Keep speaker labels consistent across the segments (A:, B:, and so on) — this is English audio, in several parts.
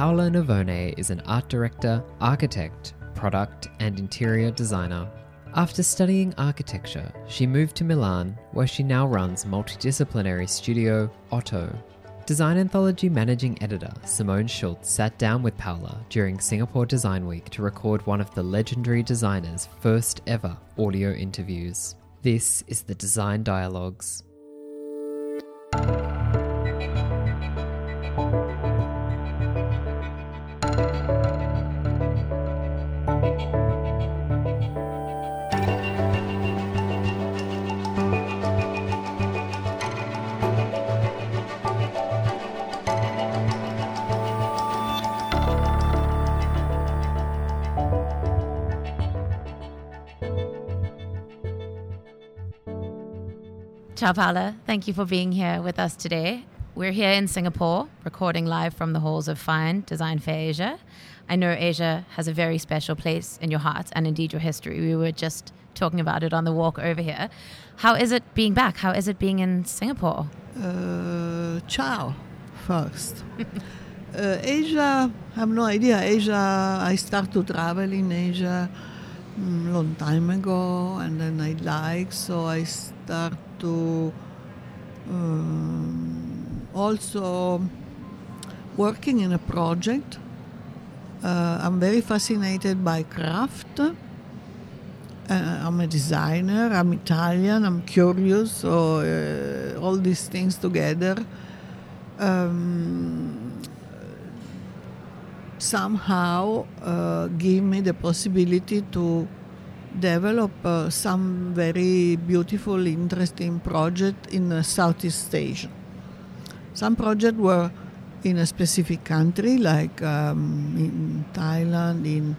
A: Paola Navone is an art director, architect, product, and interior designer. After studying architecture, she moved to Milan, where she now runs multidisciplinary studio Otto. Design Anthology managing editor Simone Schultz sat down with Paola during Singapore Design Week to record one of the legendary designer's first ever audio interviews. This is the Design Dialogues.
B: Ciao, Paola. Thank you for being here with us today. We're here in Singapore, recording live from the halls of FIND Design Fair Asia. I know Asia has a very special place in your heart and indeed your history. We were just talking about it on the walk over here. How is it being back? How is it being in Singapore?
C: Uh, ciao, first. uh, Asia, I have no idea. Asia, I start to travel in Asia mm, long time ago, and then I like, so I start to um, also working in a project. Uh, I'm very fascinated by craft. Uh, I'm a designer. I'm Italian. I'm curious. So uh, all these things together um, somehow uh, give me the possibility to develop uh, some very beautiful, interesting project in uh, Southeast Asia. Some projects were in a specific country, like um, in Thailand, in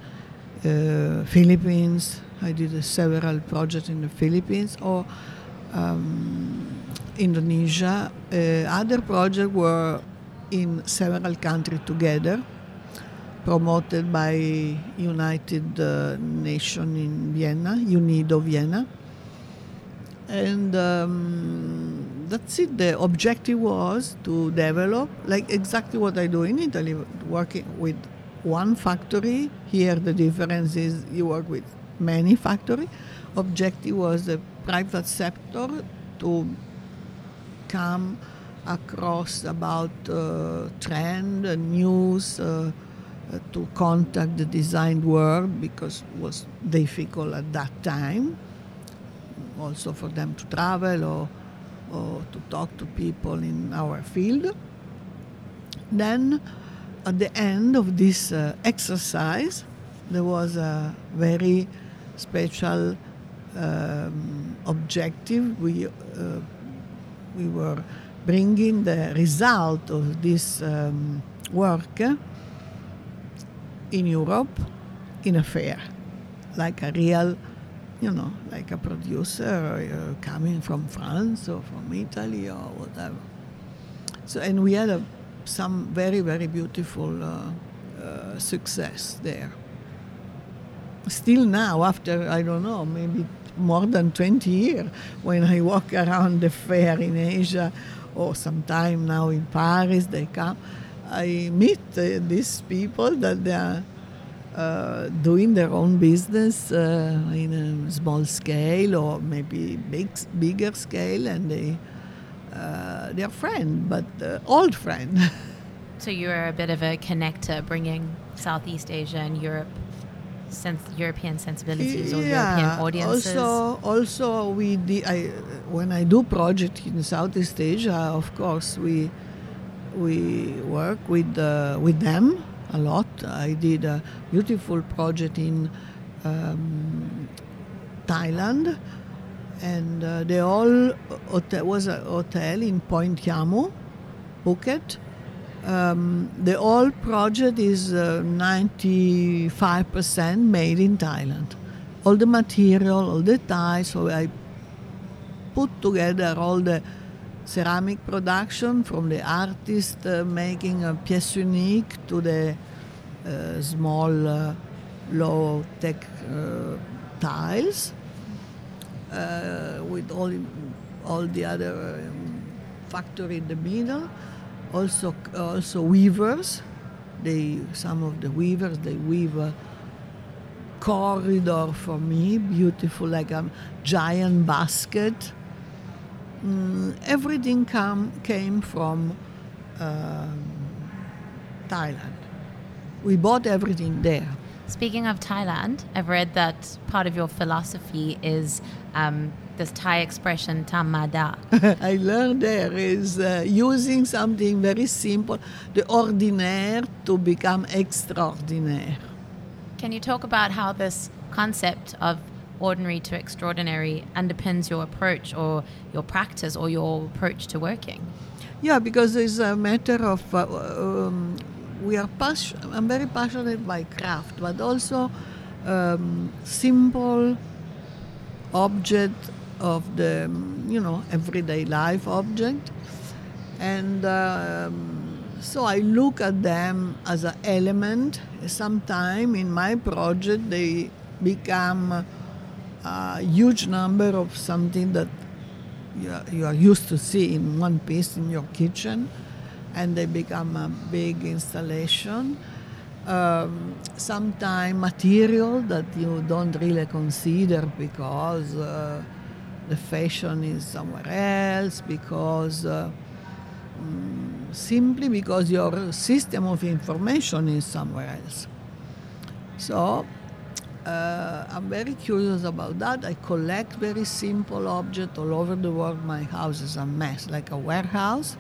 C: uh, Philippines. I did several projects in the Philippines or um, Indonesia. Uh, other projects were in several countries together promoted by United uh, Nation in Vienna, UNIDO Vienna. And um, that's it. The objective was to develop, like exactly what I do in Italy, working with one factory. Here, the difference is you work with many factories. Objective was the private sector to come across about uh, trend, uh, news, uh, to contact the design world because it was difficult at that time. Also for them to travel or, or to talk to people in our field. Then, at the end of this uh, exercise, there was a very special um, objective. We, uh, we were bringing the result of this um, work in Europe in a fair, like a real, you know, like a producer uh, coming from France or from Italy or whatever. So, and we had a, some very, very beautiful uh, uh, success there. Still now, after, I don't know, maybe more than 20 years, when I walk around the fair in Asia or sometime now in Paris, they come I meet uh, these people that they are uh, doing their own business uh, in a small scale or maybe big, bigger scale, and they uh, they're friend, but uh, old friend.
B: so you're a bit of a connector, bringing Southeast Asia and Europe. Sense, European sensibilities or
C: yeah,
B: European audiences.
C: Also, also we I, when I do project in Southeast Asia, of course we we work with uh, with them a lot. I did a beautiful project in um, Thailand, and uh, the whole hotel was a hotel in Point Yamu, Phuket. Um, the whole project is uh, 95% made in Thailand. All the material, all the ties. So I put together all the ceramic production from the artist uh, making a pièce unique to the uh, small uh, low tech tiles with all all the other um, factory in the middle also also weavers They some of the weavers they weave a corridor for me, beautiful like a giant basket. Mm, everything come, came from um, Thailand. We bought everything there.
B: Speaking of Thailand, I've read that part of your philosophy is um, this Thai expression tamada.
C: I learned there is uh, using something very simple, the ordinaire, to become extraordinaire.
B: Can you talk about how this concept of ordinary to extraordinary underpins your approach or your practice or your approach to working?
C: Yeah, because it's a matter of uh, um, we are passion. I'm very passionate by craft, but also um, simple object of the you know everyday life object, and um, so I look at them as an element. Sometime in my project, they become a huge number of something that you are, used to see in one piece in your kitchen, and they become a big installation. Um, sometimes material that you don't really consider because uh, the fashion is somewhere else, because uh, mm, simply because your system of information is somewhere else. So uh, I'm very curious about that. I collect very simple objects all over the world. My house is a mess, like a warehouse.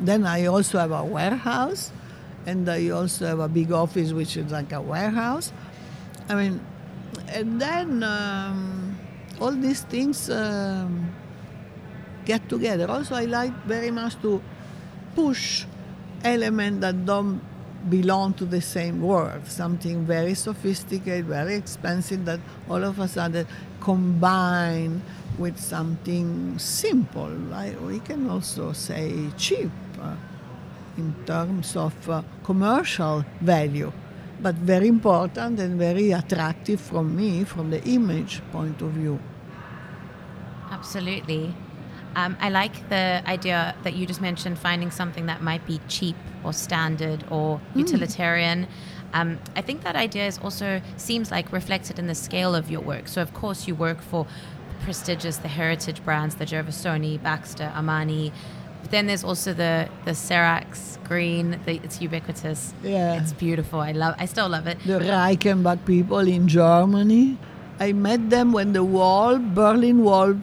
C: Then I also have a warehouse, and I also have a big office, which is like a warehouse. I mean, and then um, all these things um, get together. Also, I like very much to push elements that don't belong to the same world. Something very sophisticated, very expensive that all of a sudden combine with something simple. Like we can also say cheap uh, in terms of uh, commercial value, but very important and very attractive from me, from the image point of view.
B: Absolutely. Um, I like the idea that you just mentioned finding something that might be cheap or standard or utilitarian. Um, I think that idea is also seems like reflected in the scale of your work. So, of course, you work for prestigious, the heritage brands, the Gervasoni, Baxter, Armani. But then there's also the the Serax green. The, it's ubiquitous.
C: Yeah.
B: it's beautiful. I love. I still love it.
C: the Reichenbach people in Germany. I met them when the wall, Berlin Wall,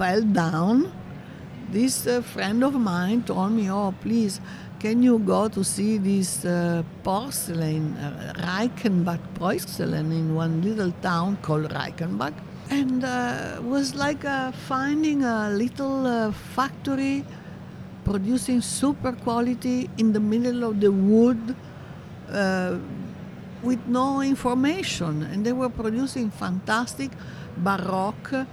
C: fell down. This uh, friend of mine told me, "Oh, please, can you go to see this uh, porcelain, uh, Reichenbach porcelain, in one little town called Reichenbach?" And uh, was like uh, finding a little uh, factory producing super quality in the middle of the wood. Uh, with no information, and they were producing fantastic Baroque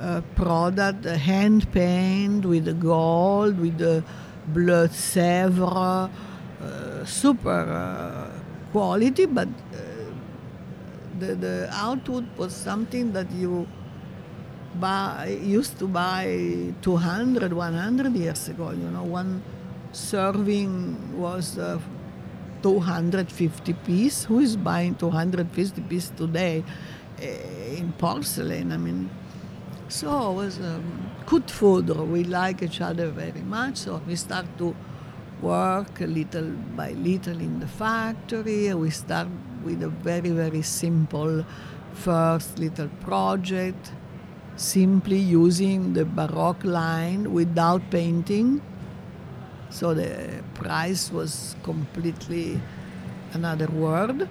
C: uh, product, uh, hand painted with gold, with the bleu Sèvres, uh, super uh, quality, but the, the output was something that you buy, used to buy 200, 100 years ago. You know, one serving was uh, 250 piece. Who is buying 250 piece today eh, in porcelain? I mean, so it was um, good food. We like each other very much. So we start to work little by little in the factory. We start with a very, very simple first little project, simply using the Baroque line without painting. So the price was completely another word.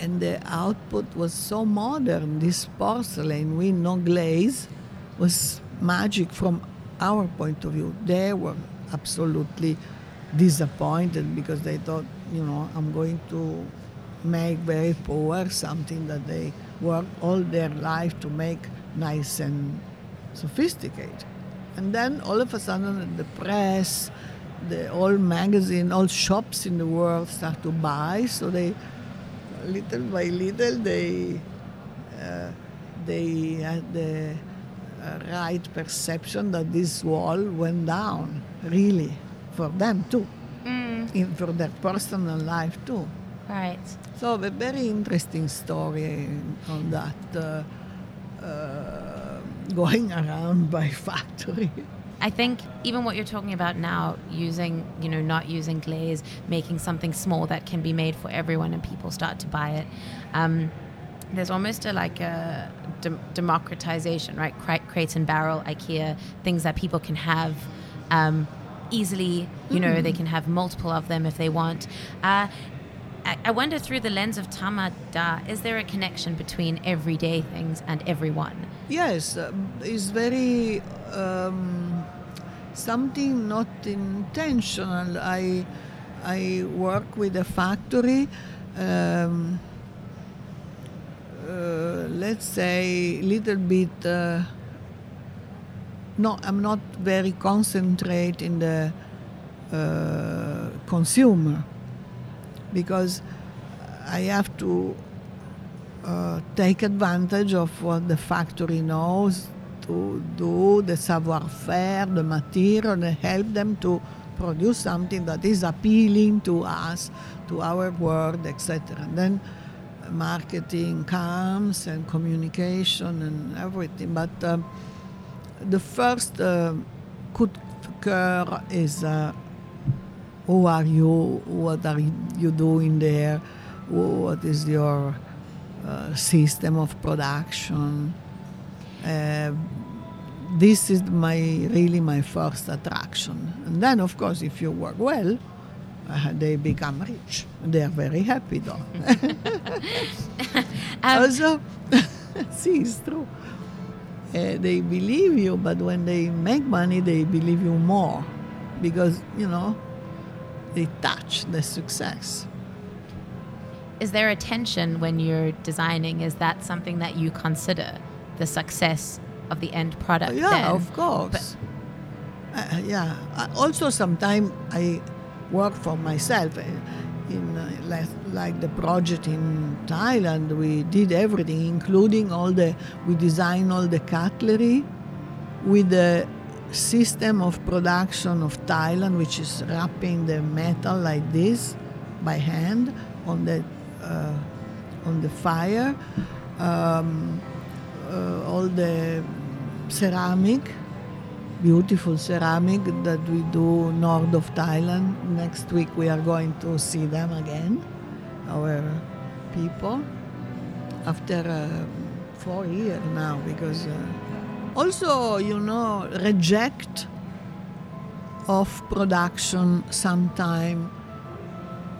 C: And the output was so modern. This porcelain with no glaze was magic from our point of view. They were absolutely disappointed because they thought, you know, I'm going to make very poor something that they worked all their life to make nice and sophisticated. And then all of a sudden, the press, the all magazine, all shops in the world start to buy. So they, little by little, they uh, they had the uh, right perception that this wall went down, really, for them too.
B: Mm.
C: in, for their personal life too.
B: Right.
C: So a very interesting story on that uh, uh, going around by factory.
B: I think even what you're talking about now, using, you know, not using glaze, making something small that can be made for everyone and people start to buy it. Um, there's almost a like a de- democratization, right? Crate and barrel, IKEA, things that people can have um, easily. You know, they can have multiple of them if they want. Uh, I, I wonder through the lens of Tamada, is there a connection between everyday things and everyone?
C: Yes, uh, it's very um, something not intentional. I I work with a factory. Um, uh, let's say a little bit. Uh, no, I'm not very concentrate in the uh, consumer because I have to uh, take advantage of what the factory knows to do, the savoir-faire, the material, and help them to produce something that is appealing to us, to our world, etc. And then marketing comes and communication and everything. But uh, the first uh, coup de is uh, who are you? What are you doing there? What is your uh, system of production? This is my really my first attraction. And then, of course, if you work well, uh, they become rich. They are very happy, though.
B: Um,
C: also, see, it's true. Uh, they believe you, but when they make money, they believe you more because you know they touch the success.
B: is there a tension when you're designing? Is that something that you consider the success of the end product?
C: yeah,
B: then?
C: of course. Uh, yeah. Uh, also, sometimes I work for myself. uh, In uh, like, like the project in Thailand, we did everything, including all the. We designed all the cutlery with the system of production of Thailand, which is wrapping the metal like this by hand on the uh, on the fire. Um, uh, all the ceramic, beautiful ceramic that we do north of Thailand. Next week we are going to see them again, our people, after uh, four years now, because uh, also, you know, reject of production sometime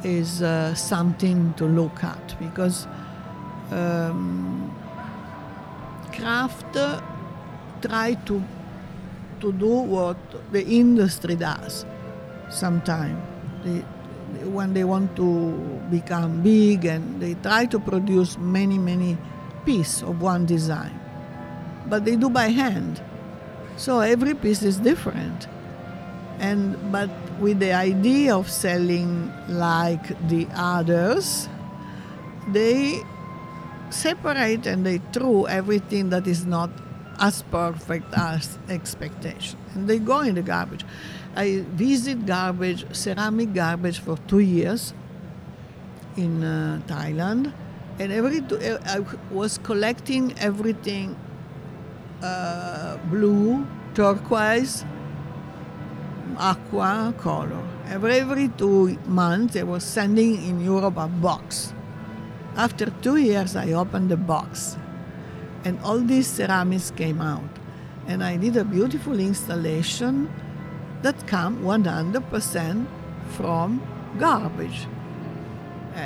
C: is uh, something to look at because um, craft try to to do what the industry does sometimes when they want to become big and they try to produce many many pieces of one design. But they do by hand. So every piece is different. And but with the idea of selling like the others they separate and they throw everything that is not as perfect as expectation and they go in the garbage i visit garbage ceramic garbage for two years in uh, thailand and every two, i was collecting everything uh, blue turquoise aqua color. Every, every two months, I was sending in Europe a box. After two years, I opened the box, and all these ceramics came out. And I did a beautiful installation that come 100% from garbage. Uh,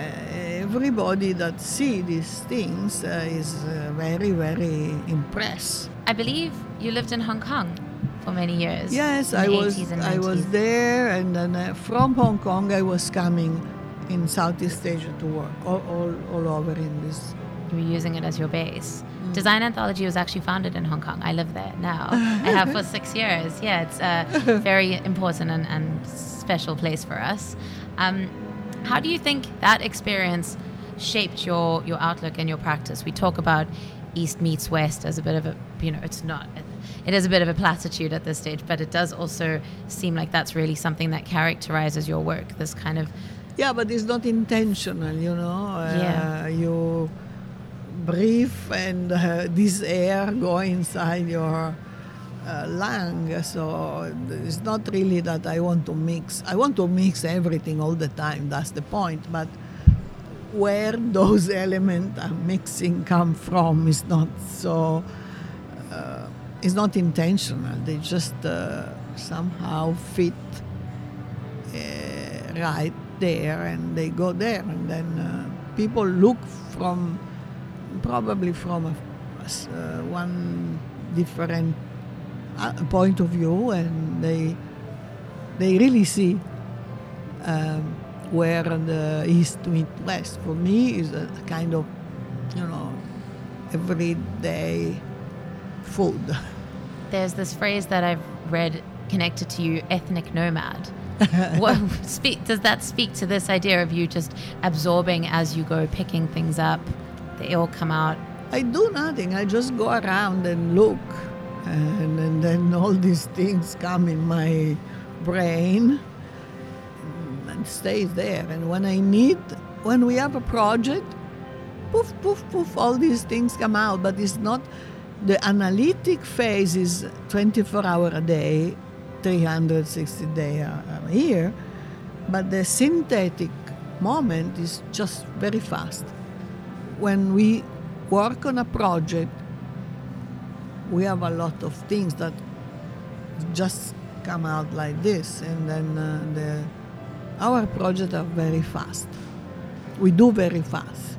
C: everybody that see these things uh, is uh, very, very impressed.
B: I believe you lived in Hong Kong for many years.
C: Yes, I was I was there, and then uh, from Hong Kong I was coming in Southeast Asia to work all, all, all over in this.
B: You were using it as your base.
C: Mm.
B: Design Anthology was actually founded in Hong Kong. I live there now. I have for six years. Yeah, it's a very important and, and special place for us. Um, how do you think that experience shaped your, your outlook and your practice? We talk about East meets West as a bit of a, you know, it's not, it is a bit of a platitude at this stage, but it does also seem like that's really something that characterizes your work. This kind of
C: yeah, but it's not intentional, you know. Uh,
B: Yeah.
C: You breathe, and uh, this air go inside your uh, lung. So it's not really that I want to mix. I want to mix everything all the time. That's the point. But where those elements are mixing come from is not so. Uh, it's not intentional. They just uh, somehow fit uh, right there and they go there and then uh, people look from probably from a, uh, one different uh, point of view and they they really see um, where the east meet west for me is a kind of you know everyday food
B: there's this phrase that I've read connected to you, ethnic nomad. what speak, does that speak to this idea of you just absorbing as you go, picking things up? They all come out.
C: I do nothing. I just go around and look, and, and then all these things come in my brain and stays there. And when I need, when we have a project, poof, poof, poof, all these things come out. But it's not the analytic phase is 24 hour a day, 360 day a, a year, but the synthetic moment is just very fast when we work on a project, we have a lot of things that just come out like this, and then uh, the, our projects are very fast. We do very fast.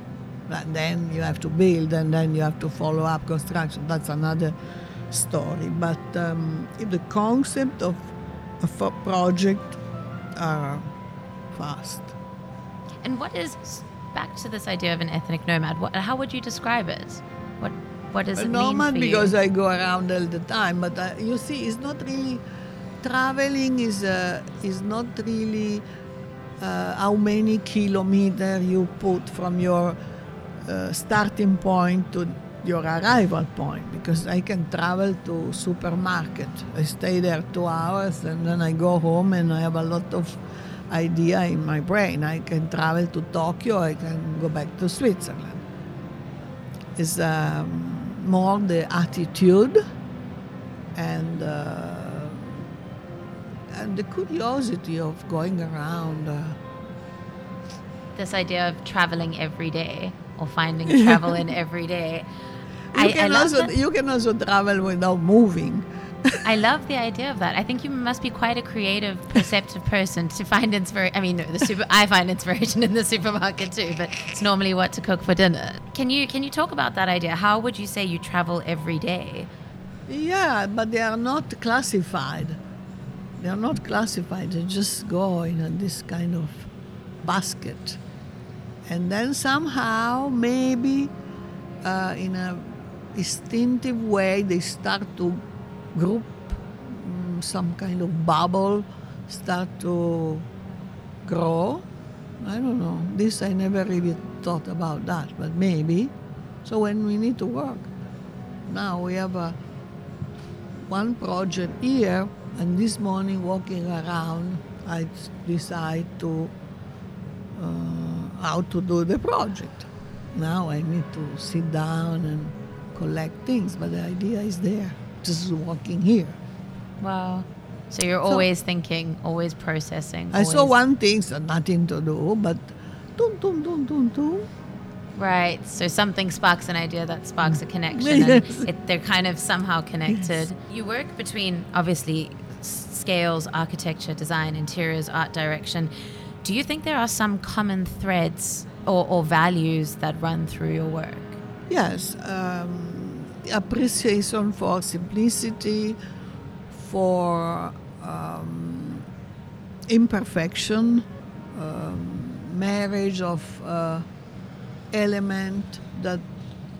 C: And then you have to build, and then you have to follow up construction. That's another story. But um, if the concept of a project are fast.
B: And what is back to this idea of an ethnic nomad? What, how would you describe it? What what does
C: A
B: it
C: nomad
B: mean for
C: because
B: you?
C: I go around all the time. But uh, you see, it's not really traveling. Is uh, is not really uh, how many kilometer you put from your uh, starting point to your arrival point. Because I can travel to supermarket. I stay there two hours and then I go home and I have a lot of idea in my brain. I can travel to Tokyo. I can go back to Switzerland It's um, more the attitude and uh, and the curiosity of going around. Uh,
B: this idea of traveling every day or finding travel in every day.
C: you
B: I,
C: can
B: I
C: also you can also travel without moving.
B: I love the idea of that. I think you must be quite a creative, perceptive person to find inspiration. I mean, the super. I find inspiration in the supermarket too, but it's normally what to cook for dinner. Can you can you talk about that idea? How would you say you travel every day?
C: Yeah, but they are not classified. They are not classified. They just go in this kind of basket, and then somehow maybe uh, in a instinctive way they start to group mm, some kind of bubble start to grow. I don't know. This i never really thought about that but maybe. So when we need to work now we have a one project here and this morning walking around i decide to uh, how to do the project. Now i need to sit down and collect things but the idea is there just walking here
B: Wow. So you're
C: So-
B: always thinking, always processing.
C: i saw one thing so nothing to do but dun, dun, dun, dun, dun.
B: Right. So something sparks an idea that sparks a connection,
C: Yes.
B: and it, they're kind of somehow connected. You work between obviously scales, architecture, design, interiors, art direction. Do you think there are some common threads or, or values that run through your work?
C: Yes, um, appreciation for simplicity, for um, imperfection, um, marriage of uh, element that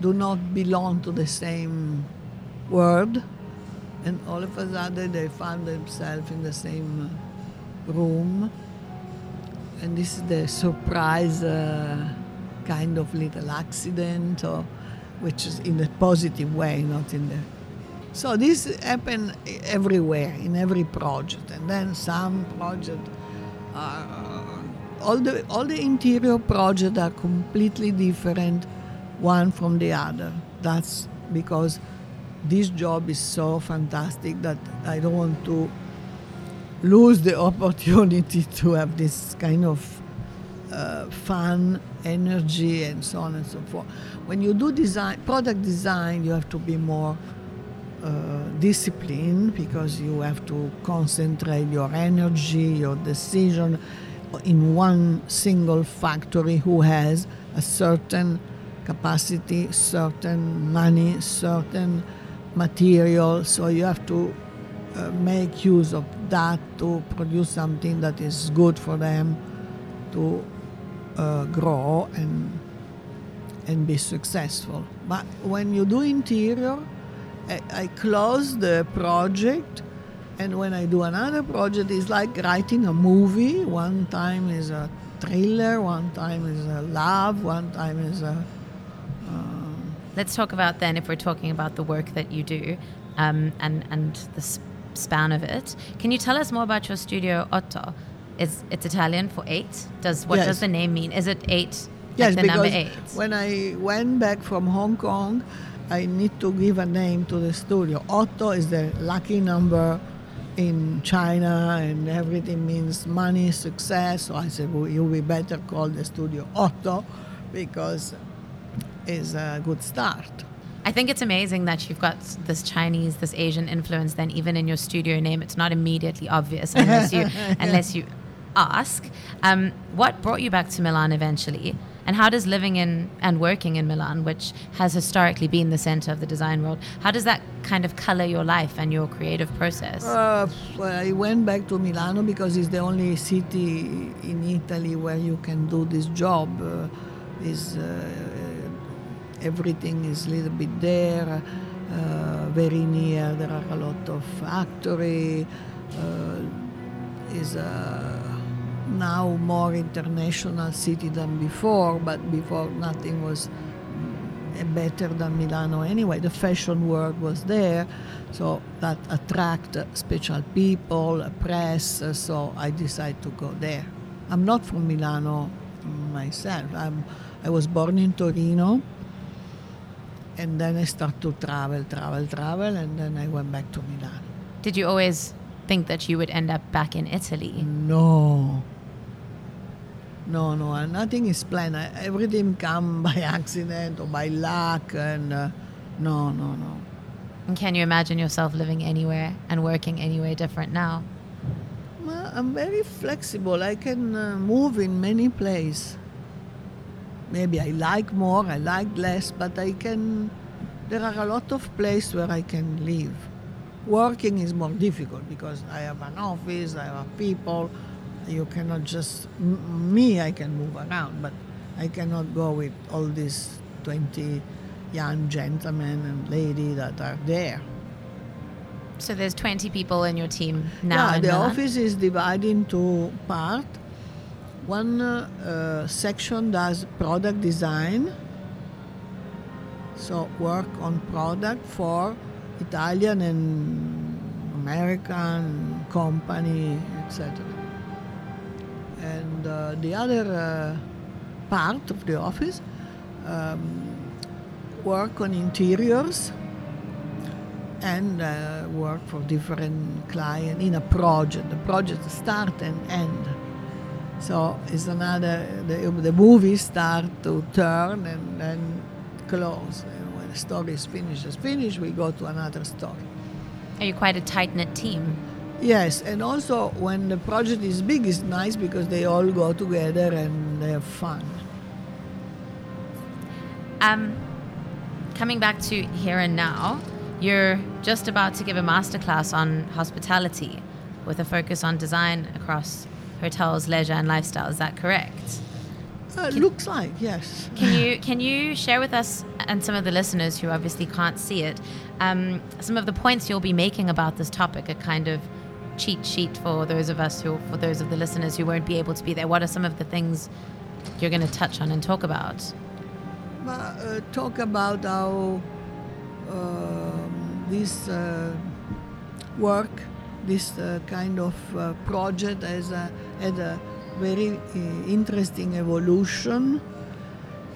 C: do not belong to the same world, and all of a sudden they find themselves in the same room, and this is the surprise uh, kind of little accident, or which is in a positive way, not in the So this happen everywhere in every project, and then some project are all the all the interior projects are completely different one from the other. That's because this job is so fantastic that I don't want to lose the opportunity to have this kind of uh, fun, energy, and so on and so forth. When you do design, product design, you have to be more uh, disciplined because you have to concentrate your energy, your decision in one single factory who has a certain capacity, certain money, certain material. So you have to uh, make use of that to produce something that is good for them to uh, grow and and be successful. But when you do interior, I, I close the project and when I do another project, it's like writing a movie. One time is a thriller, one time is a love, one time is a. Uh,
B: Let's talk about then, if we're talking about the work that you do um, and, and the span of it. Can you tell us more about your studio Otto? Is it's Italian for eight? Does what
C: Yes.
B: does the name mean? Is it eight?
C: yes,
B: like the number
C: because
B: eight.
C: when I went back from Hong Kong, I need to give a name to the studio. Otto is the lucky number in China, and everything means money, success. So I said, well, you will be better call the studio Otto because it's a good start.
B: I think it's amazing that you've got this Chinese, this Asian influence. Then even in your studio name, it's not immediately obvious unless you unless you ask. Um, what brought you back to Milan eventually, and how does living in and working in Milan, which has historically been the center of the design world, how does that kind of color your life and your creative process?
C: Uh, I went back to Milano because it's the only city in Italy where you can do this job. Uh, is uh, everything is a little bit there, uh, very near. There are a lot of factory. Uh, is a now more international city than before, but before nothing was better than Milano anyway. The fashion world was there, so that attract special people, press. So I decided to go there. I'm not from Milano myself. I'm, I was born in Torino, and then I started to travel, travel, travel, and then I went back to Milano.
B: Did you always think that you would end up back in Italy?
C: No. No, no, uh, nothing is planned. Everything come by accident or by luck, and uh, no, no, no.
B: And can you imagine yourself living anywhere and working anywhere different now?
C: Well, I'm very flexible. I can uh, move in many places. Maybe I like more, I like less, but I can. There are a lot of places where I can live. Working is more difficult because I have an office, I have people. You cannot just m- me. I can move around, but I cannot go with all these twenty young gentlemen and lady that are there.
B: So there's 20 people in your team now.
C: Yeah, the
B: Milan?
C: office is divided into part. One uh, uh, section does product design, so work on product for Italian and American company, etc. And uh, the other uh, part of the office um, work on interiors and uh, work for different clients in a project. The project start and end. So it's another, the, the movie start to turn and then close. And when the story is finished, is finished, we go to another story.
B: Are you quite a tight knit team?
C: Yes, and also when the project is big, it's nice because they all go together and they have fun.
B: Um, coming back to here and now, you're just about to give a masterclass on hospitality with a focus on design across hotels, leisure, and lifestyle. Is that correct?
C: Uh, looks like, yes.
B: Can you can you share with us and some of the listeners who obviously can't see it um, some of the points you'll be making about this topic? A kind of cheat sheet for those of us who, for those of the listeners who won't be able to be there. What are some of the things you're going to touch on and talk about?
C: uh, talk about how um, this uh, work, this uh, kind of uh, project has a, had a very uh, interesting evolution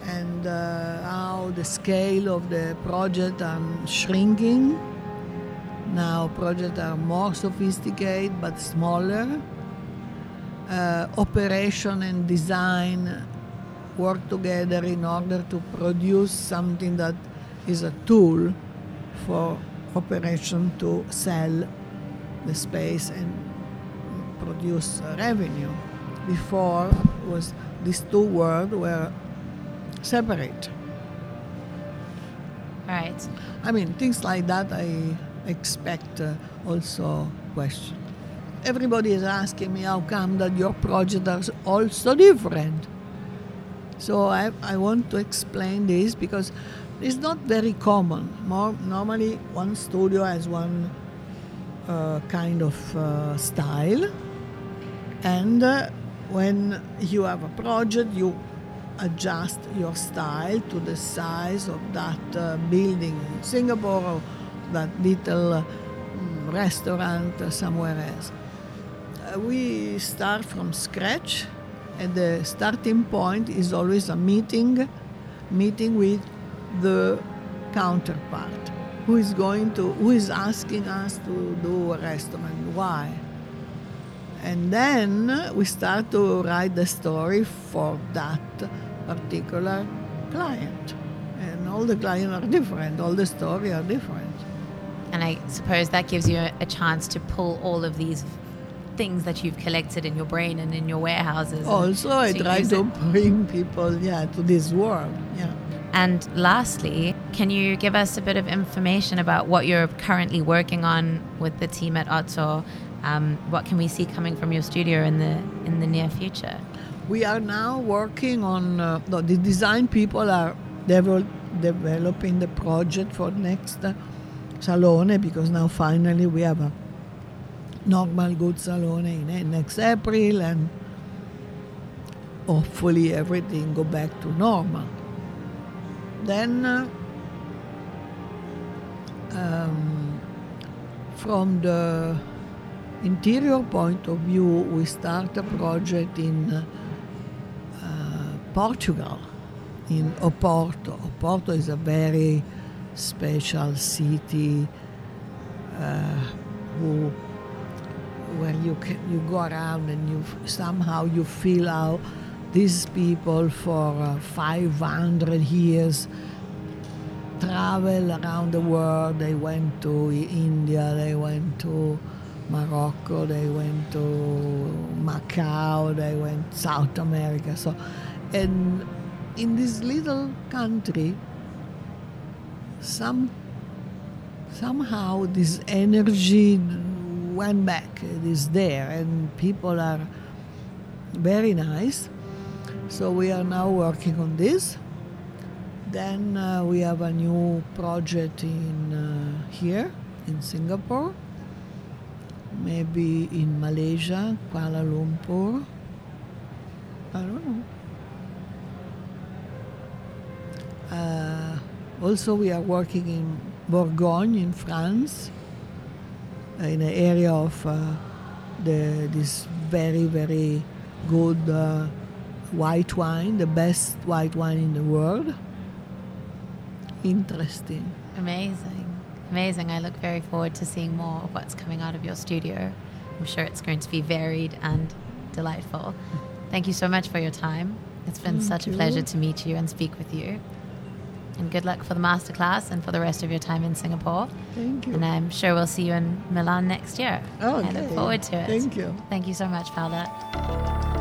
C: and uh, how the scale of the project are shrinking. Now projects are more sophisticated but smaller. Uh, operation and design work together in order to produce something that is a tool for operation to sell the space and produce revenue. Before was these two worlds were separate.
B: Right.
C: I mean, things like that I expect uh, also question. Everybody is asking me how come that your projects are all so different. So I, I want to explain this because it's not very common. More, normally, one studio has one uh, kind of uh, style, and uh, when you have a project, you adjust your style to the size of that uh, building in Singapore or that little uh, restaurant somewhere else. Uh, we start from scratch, and the starting point is always a meeting, meeting with the counterpart who is going to who is asking us to do a restaurant why and then we start to write the story for that particular client. And all the clients are different, all the stories are different.
B: And I suppose that gives you a, chance to pull all of these things that you've collected in your brain and in your warehouses.
C: Also, I try to bring people, yeah, to this world, yeah.
B: And lastly, can you give us a bit of information about what you're currently working on with the team at Otto? Um, what can we see coming from your studio in the in the near future?
C: we are now working on uh, the design people are devel- developing the project for next uh, salone because now finally we have a normal good salone in, in next April and hopefully everything go back to normal. Then uh, um, from the interior point of view, we start a project in uh, Portugal, in Oporto. Oporto is a very special city uh, who, where you can, you go around and you somehow you feel how these people for uh, 500 years travel around the world. They went to India, they went to Morocco, they went to Macau, they went South America. So and in this little country, some somehow this energy went back. It is there, and people are very nice. So we are now working on this. Then uh, we have a new project in uh, here in Singapore, maybe in Malaysia, Kuala Lumpur. I don't know. Uh, also, we are working in Bourgogne in France, in an area of uh, the, this very, very good uh, white wine, the best white wine in the world. Interesting.
B: Amazing. Amazing. I look very forward to seeing more of what's coming out of your studio. I'm sure it's going to be varied and delightful. Thank you so much for your time. It's been Thank such you. a pleasure to meet you and speak with you. And good luck for the masterclass and for the rest of your time in Singapore.
C: Thank you.
B: And I'm sure we'll see you in Milan next year.
C: Oh,
B: okay. I look forward to it.
C: Thank you.
B: Thank you so much, Paola.